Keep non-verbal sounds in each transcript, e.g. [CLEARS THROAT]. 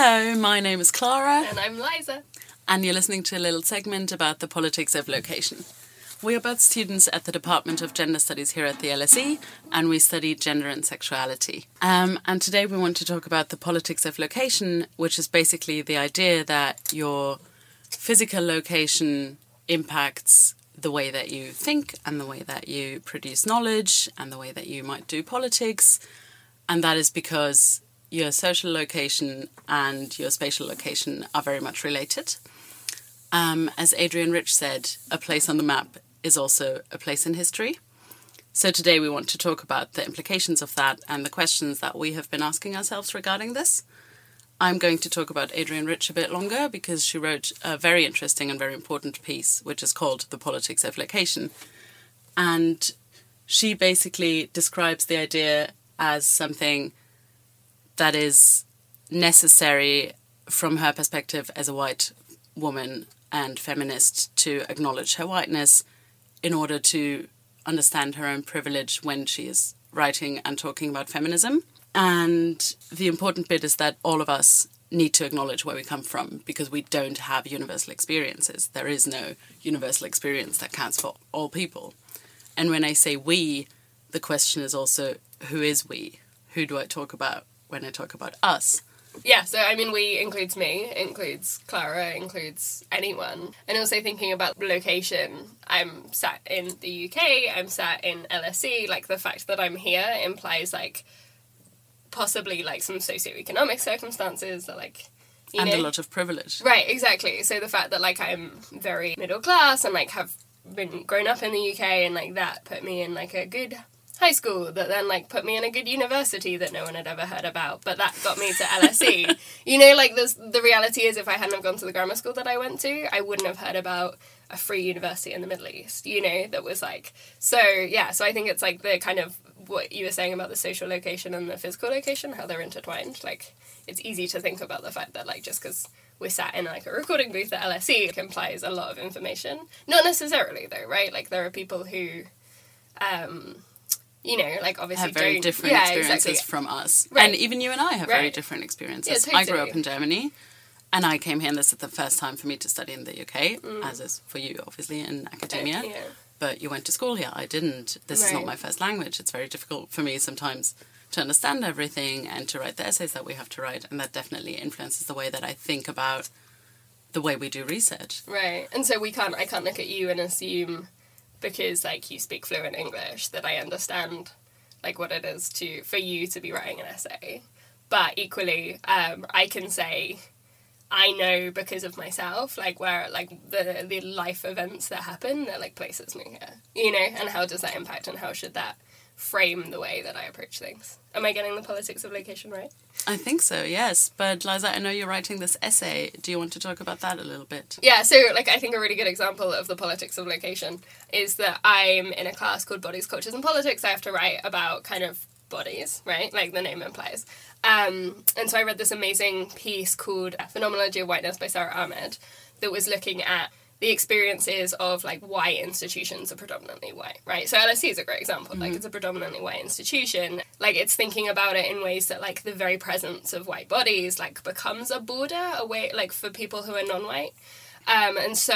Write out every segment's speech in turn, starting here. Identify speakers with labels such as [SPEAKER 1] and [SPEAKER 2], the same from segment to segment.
[SPEAKER 1] Hello, my name is Clara,
[SPEAKER 2] And I'm Liza.
[SPEAKER 1] and you're listening to a little segment about the politics of location. We are both students at the Department of Gender Studies here at the LSE, and we study gender and sexuality. Um, and today we want to talk about the politics of location, which is basically the idea that your physical location impacts the way that you think and the way that you produce knowledge and the way that you might do politics. And that is because your social location and your spatial location are very much related. Um, as Adrienne Rich said, a place on the map is also a place in history. So today we want to talk about the implications of that and the questions that we have been asking ourselves regarding this. I'm going to talk about Adrienne Rich a bit longer because she wrote a very interesting and very important piece, which is called The Politics of Location. And she basically describes the idea as something that is necessary from her perspective as a white woman and feminist to acknowledge her whiteness in order to understand her own privilege when she is writing and talking about feminism. And the important bit is that all of us need to acknowledge where we come from because we don't have universal experiences. There is no universal experience that counts for all people. And when I say we, the question is also who is we? Who do I talk about when I talk about us?
[SPEAKER 2] Yeah, so I mean, we includes me, includes Clara, includes anyone. And also thinking about location, I'm sat in the UK, I'm sat in LSE. Like the fact that I'm here implies like possibly like some socioeconomic circumstances that like you
[SPEAKER 1] and
[SPEAKER 2] know
[SPEAKER 1] a lot of privilege.
[SPEAKER 2] Right, exactly. So the fact that like I'm very middle class and like have been grown up in the UK and like that put me in like a good high school that then like put me in a good university that no one had ever heard about but that got me to [LAUGHS] LSE you know like this the reality is if I hadn't have gone to the grammar school that I went to I wouldn't have heard about a free university in the Middle East you know that was like so yeah so I think it's like the kind of what you were saying about the social location and the physical location how they're intertwined like it's easy to think about the fact that like just because we're sat in like a recording booth at LSE implies a lot of information. Not necessarily though right? Like there are people who um you know, like obviously
[SPEAKER 1] have very different
[SPEAKER 2] yeah,
[SPEAKER 1] experiences
[SPEAKER 2] exactly.
[SPEAKER 1] from us.
[SPEAKER 2] Right.
[SPEAKER 1] And even you and I have very different experiences.
[SPEAKER 2] Yeah,
[SPEAKER 1] I grew up in Germany and I came here and this is the first time for me to study in the UK,
[SPEAKER 2] Mm.
[SPEAKER 1] as is for you obviously in academia.
[SPEAKER 2] Yeah.
[SPEAKER 1] But you went to school here. I didn't. This is not my first language. It's very difficult for me sometimes to understand everything and to write the essays that we have to write and that definitely influences the way that I think about the way we do research.
[SPEAKER 2] Right. And so we can't I can't look at you and assume because like you speak fluent English that I understand like what it is to for you to be writing an essay. But equally, um, I can say I know because of myself, like where like the the life events that happen that like places me here. You know, and how does that impact and how should that frame the way that I approach things? Am I getting the politics of location right?
[SPEAKER 1] I think so, yes. But Liza, I know you're writing this essay. Do you want to talk about that a little bit?
[SPEAKER 2] Yeah, so like I think a really good example of the politics of location is that I'm in a class called Bodies, Cultures and Politics. I have to write about kind of bodies, right? Like the name implies. Um, and so I read this amazing piece called Phenomenology of Whiteness by Sara Ahmed that was looking at the experiences of like why institutions are predominantly white, right? So LSE is a great example. Like it's a predominantly white institution. Like it's thinking about it in ways that like the very presence of white bodies like becomes a border away like for people who are non-white. Um, and so,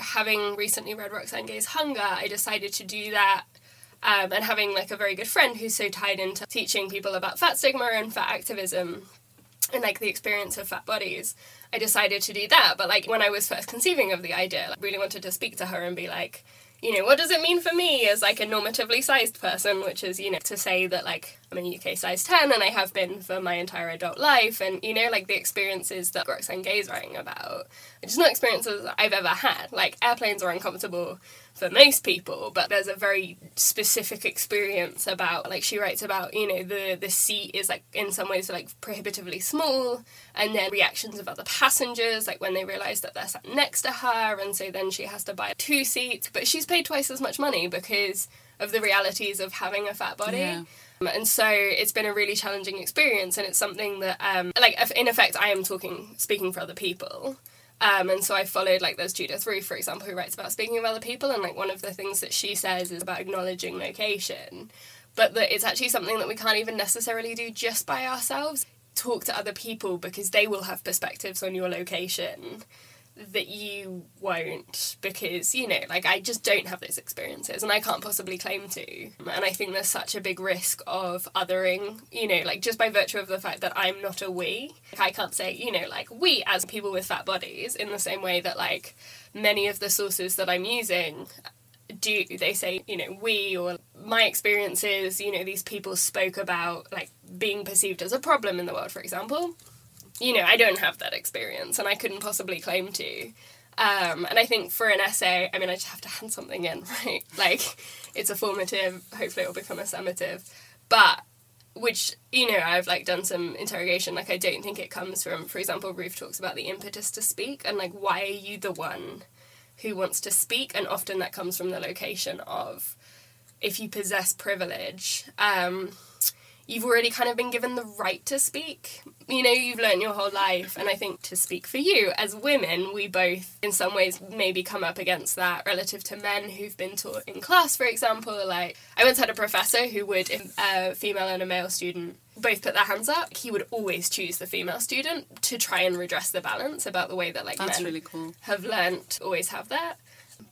[SPEAKER 2] having recently read Roxane Gay's Hunger, I decided to do that. Um, and having like a very good friend who's so tied into teaching people about fat stigma and fat activism and like the experience of fat bodies, I decided to do that. But like when I was first conceiving of the idea, like, really wanted to speak to her and be like, you know, what does it mean for me as like a normatively sized person, which is, you know, to say that like I'm a UK size 10 and I have been for my entire adult life and, you know, like the experiences that Roxane Gay's writing about, which is not experiences I've ever had. Like airplanes are uncomfortable for most people, but there's a very specific experience about like she writes about, you know, the the seat is like in some ways like prohibitively small and then reactions of other passengers, like when they realise that they're sat next to her and so then she has to buy two seats. But she's paid twice as much money because of the realities of having a fat body.
[SPEAKER 1] Yeah.
[SPEAKER 2] Um, And so it's been a really challenging experience, and it's something that, um, like, in effect, I am talking, speaking for other people. Um, and so I followed, like, there's Judith Ruth, for example, who writes about speaking of other people, and, like, one of the things that she says is about acknowledging location, but that it's actually something that we can't even necessarily do just by ourselves. talk to other people because they will have perspectives on your location that you won't because you know like I just don't have those experiences and I can't possibly claim to. And I think there's such a big risk of othering you know like just by virtue of the fact that I'm not a we. Like I can't say you know like we as people with fat bodies in the same way that like many of the sources that I'm using do. They say you know we or my experiences you know these people spoke about like being perceived as a problem in the world for example you know, I don't have that experience and I couldn't possibly claim to. Um, and I think for an essay, I mean, I just have to hand something in, [LAUGHS] right? Like, it's a formative, hopefully it'll become a summative. But, which, you know, I've like done some interrogation, like, I don't think it comes from, for example, Ruth talks about the impetus to speak and like, why are you the one who wants to speak? And often that comes from the location of if you possess privilege. Um, you've already kind of been given the right to speak. You know, you've learned your whole life, and I think to speak for you, as women, we both, in some ways, maybe come up against that relative to men who've been taught in class, for example. Like, I once had a professor who would, if a female and a male student both put their hands up, he would always choose the female student to try and redress the balance about the way that like
[SPEAKER 1] That's
[SPEAKER 2] men
[SPEAKER 1] really cool.
[SPEAKER 2] have learnt always have that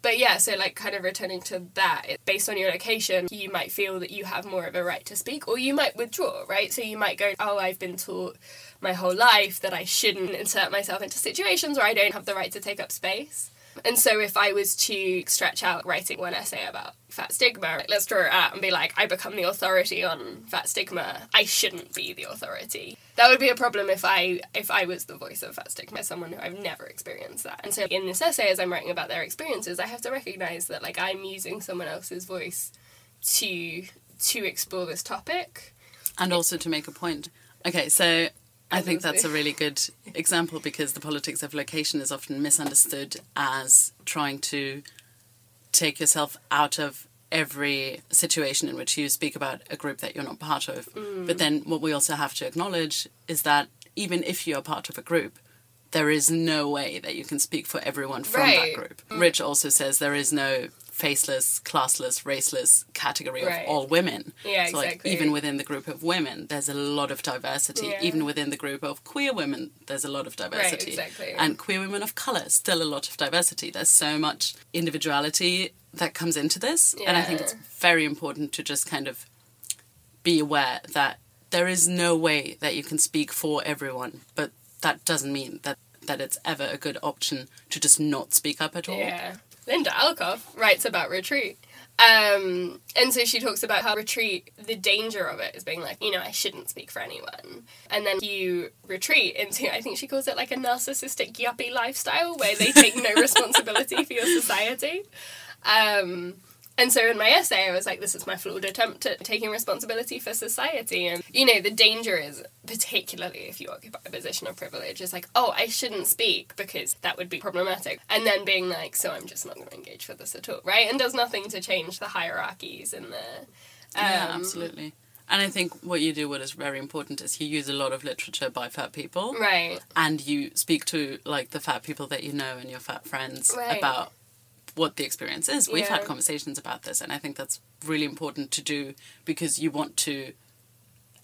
[SPEAKER 2] but yeah, so like kind of returning to that, it, based on your location, you might feel that you have more of a right to speak, or you might withdraw, right? So you might go, oh, I've been taught my whole life that I shouldn't insert myself into situations where I don't have the right to take up space. And so if I was to stretch out writing one essay about fat stigma, let's draw it out and be like, I become the authority on fat stigma, I shouldn't be the authority. That would be a problem if I if I was the voice of fat stigma, someone who I've never experienced that. And so in this essay, as I'm writing about their experiences, I have to recognize that like I'm using someone else's voice to to explore this topic.
[SPEAKER 1] And also to make a point. Okay, so I think that's a really good example because the politics of location is often misunderstood as trying to take yourself out of every situation in which you speak about a group that you're not part of.
[SPEAKER 2] Mm.
[SPEAKER 1] But then what we also have to acknowledge is that even if you're part of a group, there is no way that you can speak for everyone from
[SPEAKER 2] Right.
[SPEAKER 1] that group. Rich also says there is no faceless, classless, raceless category
[SPEAKER 2] Right.
[SPEAKER 1] of all women.
[SPEAKER 2] Yeah,
[SPEAKER 1] so like even within the group of women, there's a lot of diversity.
[SPEAKER 2] Yeah.
[SPEAKER 1] Even within the group of queer women, there's a lot of diversity.
[SPEAKER 2] Right, exactly.
[SPEAKER 1] And queer women of color, still a lot of diversity. There's so much individuality that comes into this, and I think it's very important to just kind of be aware that there is no way that you can speak for everyone, but that doesn't mean that that it's ever a good option to just not speak up at all.
[SPEAKER 2] Yeah. Linda Alcoff writes about retreat. Um, and so she talks about how retreat, the danger of it is being like, you know, I shouldn't speak for anyone. And then you retreat into, I think she calls it like a narcissistic yuppie lifestyle where they take no [LAUGHS] responsibility for your society. Um, and so in my essay, I was like, this is my flawed attempt at taking responsibility for society. And, you know, the danger is, particularly if you occupy a position of privilege, is like, oh, I shouldn't speak because that would be problematic. And then being like, so I'm just not going to engage with this at all, right? And does nothing to change the hierarchies and the.
[SPEAKER 1] Yeah,
[SPEAKER 2] um,
[SPEAKER 1] absolutely. And I think what you do, what is very important, is you use a lot of literature by fat people,
[SPEAKER 2] Right.
[SPEAKER 1] and you speak to like the fat people that you know and your fat friends
[SPEAKER 2] Right.
[SPEAKER 1] about what the experience is. We've had conversations about this, and I think that's really important to do because you want to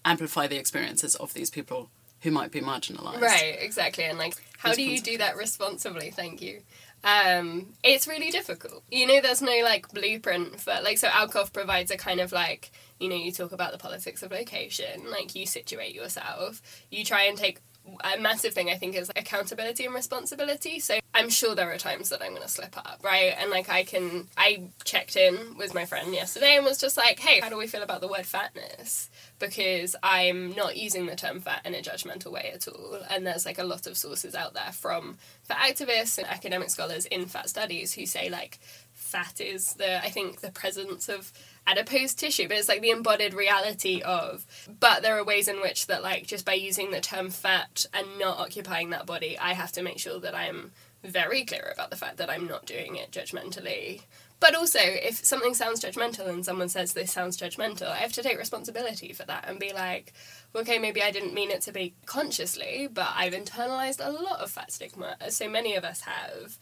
[SPEAKER 1] amplify the experiences of these people who might be marginalized.
[SPEAKER 2] Right, exactly. And like, how do you do that responsibly? Thank you. Um, it's really difficult. You know, there's no like blueprint for like. So Alcoff provides a kind of like, you know, you talk about the politics of location. Like, you situate yourself. You try and take a massive thing. I think is accountability and responsibility. So I'm sure there are times that I'm going to slip up, right? And like, I can. I checked in with my friend yesterday and was just like, hey, how do we feel about the word fatness? because I'm not using the term fat in a judgmental way at all. And there's like a lot of sources out there from fat activists and academic scholars in fat studies who say like fat is the I think the presence of adipose tissue, but it's like the embodied reality of. But there are ways in which that like just by using the term fat and not occupying that body, I have to make sure that I'm very clear about the fact that I'm not doing it judgmentally. But also, if something sounds judgmental and someone says this sounds judgmental, I have to take responsibility for that and be like, okay, maybe I didn't mean it to be consciously, but I've internalized a lot of fat stigma, as so many of us have.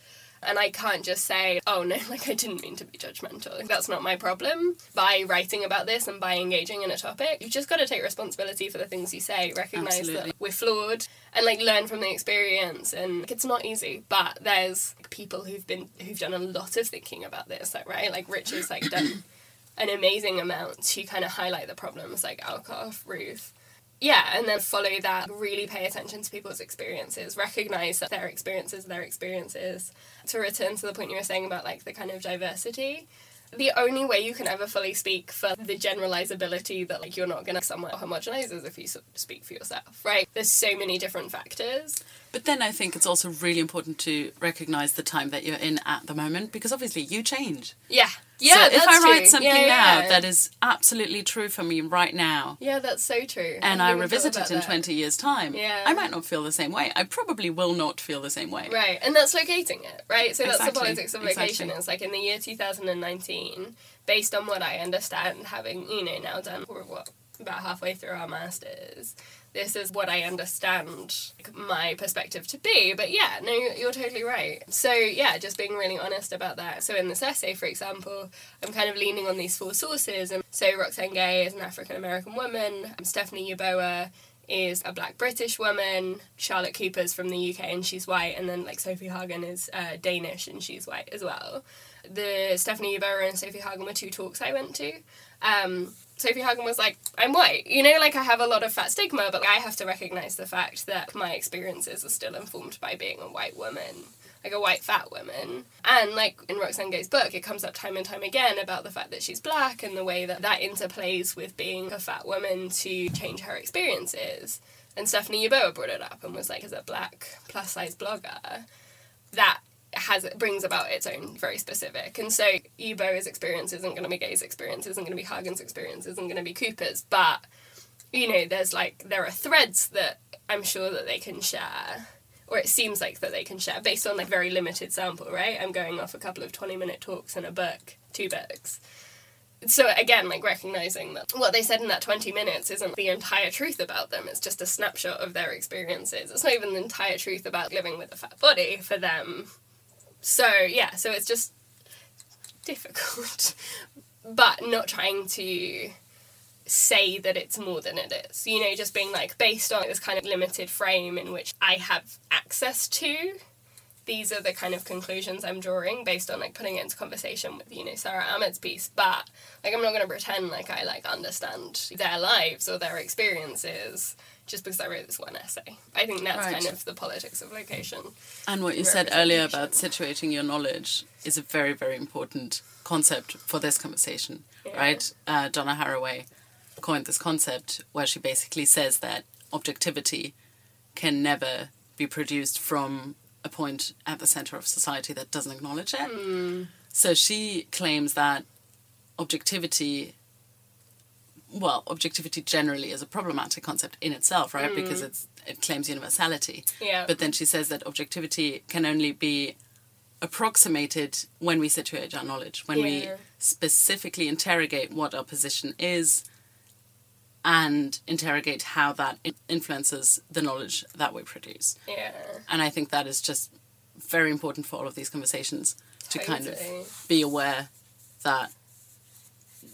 [SPEAKER 2] And I can't just say, oh no, [LAUGHS] like I didn't mean to be judgmental. Like, that's not my problem. By writing about this and by engaging in a topic, you've just got to take responsibility for the things you say, recognize
[SPEAKER 1] Absolutely.
[SPEAKER 2] that we're flawed, and like learn from the experience. And like, it's not easy, but there's like, people who've been who've done a lot of thinking about this, like right, like Richard's like done [CLEARS THROAT] an amazing amount to kind of highlight the problems, like Alcoff, Ruth yeah, and then follow that, really pay attention to people's experiences, recognize that their experiences, their experiences. To return to the point you were saying about like the kind of diversity, the only way you can ever fully speak for the generalizability that like you're not gonna somewhat homogenize is if you speak for yourself, right? There's so many different factors.
[SPEAKER 1] But then I think it's also really important to recognize the time that you're in at the moment because obviously you change.
[SPEAKER 2] Yeah. Yeah,
[SPEAKER 1] so if I write
[SPEAKER 2] true.
[SPEAKER 1] something
[SPEAKER 2] yeah,
[SPEAKER 1] now that is absolutely true for me right now,
[SPEAKER 2] Yeah, that's so true.
[SPEAKER 1] and I revisit it in
[SPEAKER 2] that.
[SPEAKER 1] 20 years' time,
[SPEAKER 2] Yeah.
[SPEAKER 1] I might not feel the same way. I probably will not feel the same way.
[SPEAKER 2] Right, and that's locating it, right? So that's the politics of location.
[SPEAKER 1] exactly.
[SPEAKER 2] It's like in the year 2019, based on what I understand, having, you know, now done, what, about halfway through our masters, this is what I understand my perspective to be. But yeah, no, you're totally right. So yeah, just being really honest about that. So in this essay, for example, I'm kind of leaning on these four sources. And so Roxane Gay is an African American woman, Stephanie Yeboah is a black British woman, Charlotte Cooper's from the UK and she's white, and then like Sofie Hagen is uh, Danish and she's white as well. The Stephanie Yeboah and Sofie Hagen were two talks I went to. Um, Sofie Hagen was like, I'm white. You know, like I have a lot of fat stigma, but I have to recognize the fact that my experiences are still informed by being a white woman, like a white fat woman. And like in Roxane Gay's book, it comes up time and time again about the fact that she's black and the way that that interplays with being a fat woman to change her experiences. And Stephanie Yeboah brought it up and was like, as a black plus size blogger, that has brings about its own very specific. And so Yeboah's experience isn't going to be Gay's experience, isn't going to be Hagen's experience, isn't going to be Cooper's, but you know, there's like there are threads that I'm sure that they can share. Or it seems like that they can share based on like very limited sample, right? I'm going off a couple of 20 minute talks and a book, two books. So again, like recognizing that what they said in that 20 minutes isn't the entire truth about them, it's just a snapshot of their experiences. It's not even the entire truth about living with a fat body for them. So yeah, so it's just difficult. [LAUGHS] but not trying to say that it's more than it is. You know, just being like based on this kind of limited frame in which I have access to. These are the kind of conclusions I'm drawing based on like putting it into conversation with you know Sara Ahmed's piece. But like I'm not going to pretend like I like understand their lives or their experiences just because I wrote this one essay. I think that's
[SPEAKER 1] Right.
[SPEAKER 2] kind of the politics of location.
[SPEAKER 1] And what you said earlier about situating your knowledge is a very, very important concept for this conversation,
[SPEAKER 2] Yeah.
[SPEAKER 1] right? Uh, Donna Haraway coined this concept where she basically says that objectivity can never be produced from a point at the center of society that doesn't acknowledge it. Hmm. So she claims that objectivity well, objectivity generally is a problematic concept in itself, right? Hmm. Because it's it claims universality.
[SPEAKER 2] Yeah.
[SPEAKER 1] But then she says that objectivity can only be approximated when we situate our knowledge, when we specifically interrogate what our position is and interrogate how that influences the knowledge that we produce.
[SPEAKER 2] yeah.
[SPEAKER 1] And I think that is just very important for all of these conversations to kind of be aware that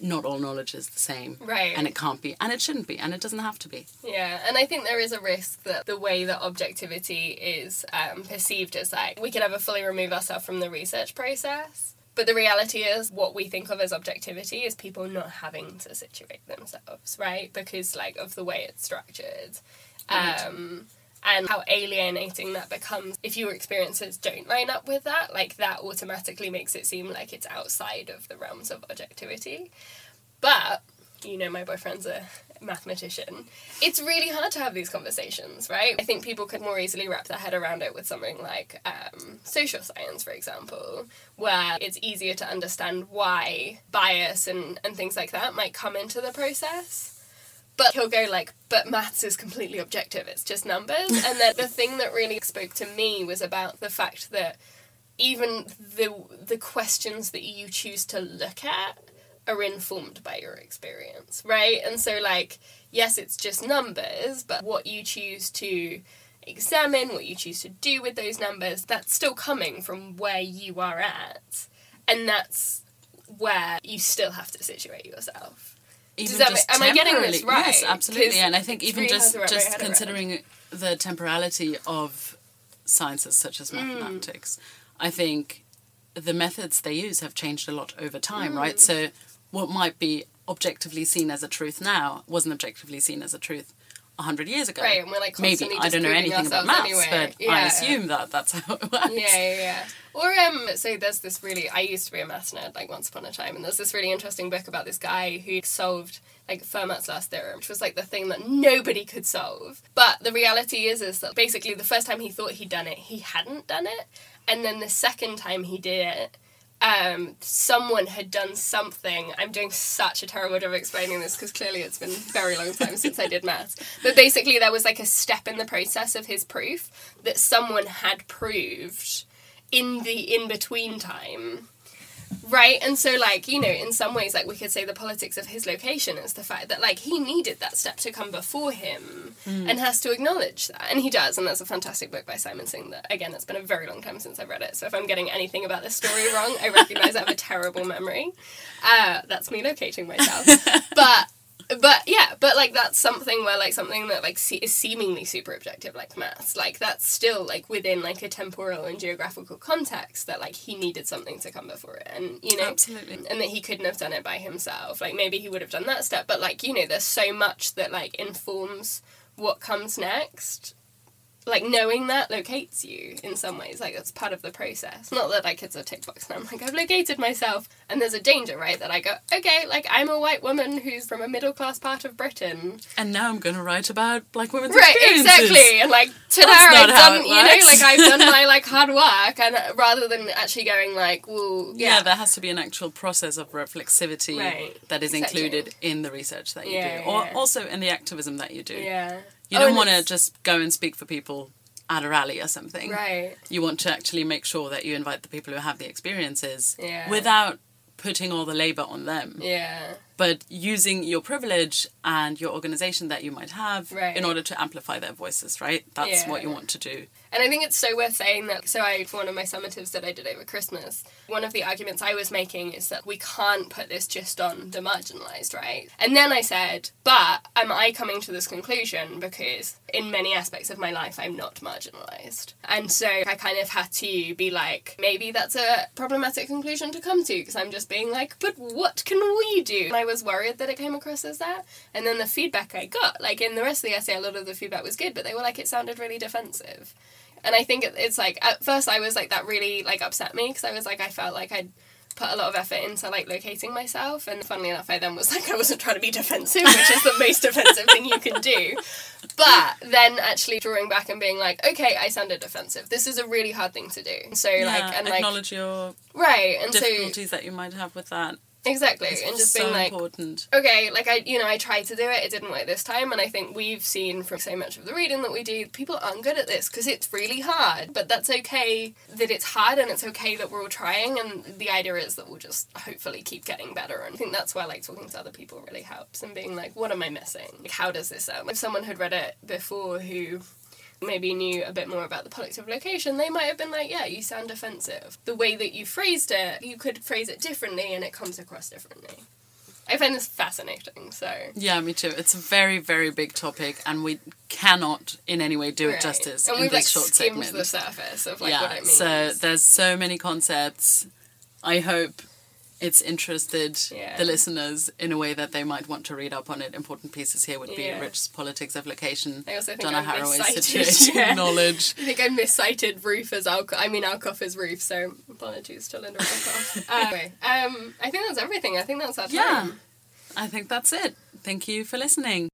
[SPEAKER 1] not all knowledge is the same.
[SPEAKER 2] Right.
[SPEAKER 1] And it can't be, and it shouldn't be, and it doesn't have to be.
[SPEAKER 2] Yeah, and I think there is a risk that the way that objectivity is um, perceived as like we could ever fully remove ourselves from the research process. But the reality is, what we think of as objectivity is people not having to situate themselves, right? Because like of the way it's structured, um, and how alienating that becomes if your experiences don't line up with that. Like that automatically makes it seem like it's outside of the realms of objectivity. But you know, my boyfriend's a mathematician. It's really hard to have these conversations, right? I think people could more easily wrap their head around it with something like um, social science, for example, where it's easier to understand why bias and, and things like that might come into the process. But he'll go like, but maths is completely objective, it's just numbers. and then the thing that really spoke to me was about the fact that even the the questions that you choose to look at are informed by your experience, right? And so like yes, it's just numbers, but what you choose to examine, what you choose to do with those numbers, that's still coming from where you are at. And that's where you still have to situate yourself.
[SPEAKER 1] even
[SPEAKER 2] that
[SPEAKER 1] just
[SPEAKER 2] ma- am I getting this
[SPEAKER 1] temporarily- Yes,
[SPEAKER 2] right?
[SPEAKER 1] absolutely. And I think even just just
[SPEAKER 2] head around.
[SPEAKER 1] considering the temporality of sciences such
[SPEAKER 2] Mm.
[SPEAKER 1] as mathematics, I think the methods they use have changed a lot over time,
[SPEAKER 2] Mm.
[SPEAKER 1] right? So what might be objectively seen as a truth now wasn't objectively seen as a truth a hundred years ago.
[SPEAKER 2] Right, and we're, like,
[SPEAKER 1] maybe I don't know anything about maths,
[SPEAKER 2] anyway.
[SPEAKER 1] but I assume that that's how it works.
[SPEAKER 2] yeah, yeah, yeah. Or um, so there's this really. I used to be a maths nerd like once upon a time, and there's this really interesting book about this guy who solved like Fermat's last theorem, which was like the thing that nobody could solve. But the reality is, is that basically the first time he thought he'd done it, he hadn't done it, and then the second time he did it. Um, someone had done something. I'm doing such a terrible job explaining this because clearly it's been a very long time since I did maths. But basically, there was like a step in the process of his proof that someone had proved in the in between time. Right? And so like, you know, in some ways like we could say the politics of his location is the fact that like he needed that step to come before him and has to acknowledge that. And he does, and that's a fantastic book by Simon Singh that again it's been a very long time since I've read it. So if I'm getting anything about this story wrong, I recognise I have a terrible memory. Uh, that's me locating myself. [LAUGHS] but but yeah, but like that's something where like something that like se- is seemingly super objective, like maths, like that's still like within like a temporal and geographical context that like he needed something to come before it, and you know,
[SPEAKER 1] Absolutely.
[SPEAKER 2] and that he couldn't have done it by himself. Like maybe he would have done that step, but like you know, there's so much that like informs what comes next. Like knowing that locates you in some ways, like that's part of the process. Not that like it's a tick box and I'm like I've located myself, and there's a danger, right? That I go, okay, like I'm a white woman who's from a middle class part of Britain,
[SPEAKER 1] And now I'm going to write about black women's
[SPEAKER 2] right? Exactly, and like to
[SPEAKER 1] That's
[SPEAKER 2] there
[SPEAKER 1] not
[SPEAKER 2] I've done, you know, like I've done my like [LAUGHS] hard work, and uh, rather than actually going like, well,
[SPEAKER 1] Yeah.
[SPEAKER 2] yeah,
[SPEAKER 1] there has to be an actual process of reflexivity
[SPEAKER 2] Right,
[SPEAKER 1] that is
[SPEAKER 2] exactly.
[SPEAKER 1] included in the research that you
[SPEAKER 2] Yeah,
[SPEAKER 1] do, or
[SPEAKER 2] yeah.
[SPEAKER 1] also in the activism that you do.
[SPEAKER 2] yeah.
[SPEAKER 1] You
[SPEAKER 2] Oh,
[SPEAKER 1] don't want to just go and speak for people at a rally or something.
[SPEAKER 2] right.
[SPEAKER 1] You want to actually make sure that you invite the people who have the experiences
[SPEAKER 2] Yeah.
[SPEAKER 1] without putting all the labor on them,
[SPEAKER 2] Yeah.
[SPEAKER 1] But using your privilege and your organization that you might have
[SPEAKER 2] Right.
[SPEAKER 1] in order to amplify their voices, right? That's what you want to do.
[SPEAKER 2] And I think it's so worth saying that. So, I, for one of my summatives that I did over Christmas, one of the arguments I was making is that we can't put this just on the marginalised, right? And then I said, but am I coming to this conclusion because in many aspects of my life I'm not marginalised? And so I kind of had to be like, maybe that's a problematic conclusion to come to because I'm just being like, but what can we do? Was worried that it came across as that. And then the feedback I got, like in the rest of the essay, a lot of the feedback was good, but they were like, it sounded really defensive. And I think it's like at first I was like that really like upset me because I was like I felt like I'd put a lot of effort into like locating myself and funnily enough I then was [LAUGHS] like I wasn't trying to be defensive which is the [LAUGHS] most defensive thing you can do but then actually drawing back and being like okay I sounded defensive this is a really hard thing to do so
[SPEAKER 1] yeah,
[SPEAKER 2] like and like
[SPEAKER 1] acknowledge your
[SPEAKER 2] right and so
[SPEAKER 1] difficulties that you might have with that.
[SPEAKER 2] Exactly
[SPEAKER 1] It's
[SPEAKER 2] and just
[SPEAKER 1] so
[SPEAKER 2] being like
[SPEAKER 1] important.
[SPEAKER 2] okay, like I, you know, I tried to do it, it didn't work this time, and I think we've seen from so much of the reading that we do, people aren't good at this because it's really hard. But that's okay that it's hard, and it's okay that we're all trying, and the idea is that we'll just hopefully keep getting better. And I think that's why like talking to other people really helps, and being like, what am I missing? Like, how does this sound? If someone had read it before who maybe knew a bit more about the politics of location, they might have been like, yeah, you sound offensive. The way that you phrased it, you could phrase it differently and it comes across differently. I find this fascinating, so.
[SPEAKER 1] Yeah, me too. It's a very, very big topic, and we cannot in any way do it
[SPEAKER 2] Right.
[SPEAKER 1] justice
[SPEAKER 2] and
[SPEAKER 1] in this
[SPEAKER 2] like
[SPEAKER 1] short segment.
[SPEAKER 2] the surface of like
[SPEAKER 1] yeah,
[SPEAKER 2] what it means.
[SPEAKER 1] so there's so many concepts. I hope it's interested
[SPEAKER 2] Yeah.
[SPEAKER 1] the listeners in a way that they might want to read up on it. Important pieces here would be
[SPEAKER 2] Yeah.
[SPEAKER 1] Rich's Politics of Location,
[SPEAKER 2] I also think
[SPEAKER 1] Donna Haraway's Situating [LAUGHS]
[SPEAKER 2] yeah.
[SPEAKER 1] Knowledge.
[SPEAKER 2] I think I miscited Ruth as Alcoff. I mean Alcoff is Ruth, so apologies to Linda Alcoff. anyway, um, I think that's everything. I think that's our time.
[SPEAKER 1] Yeah. I think that's it. Thank you for listening.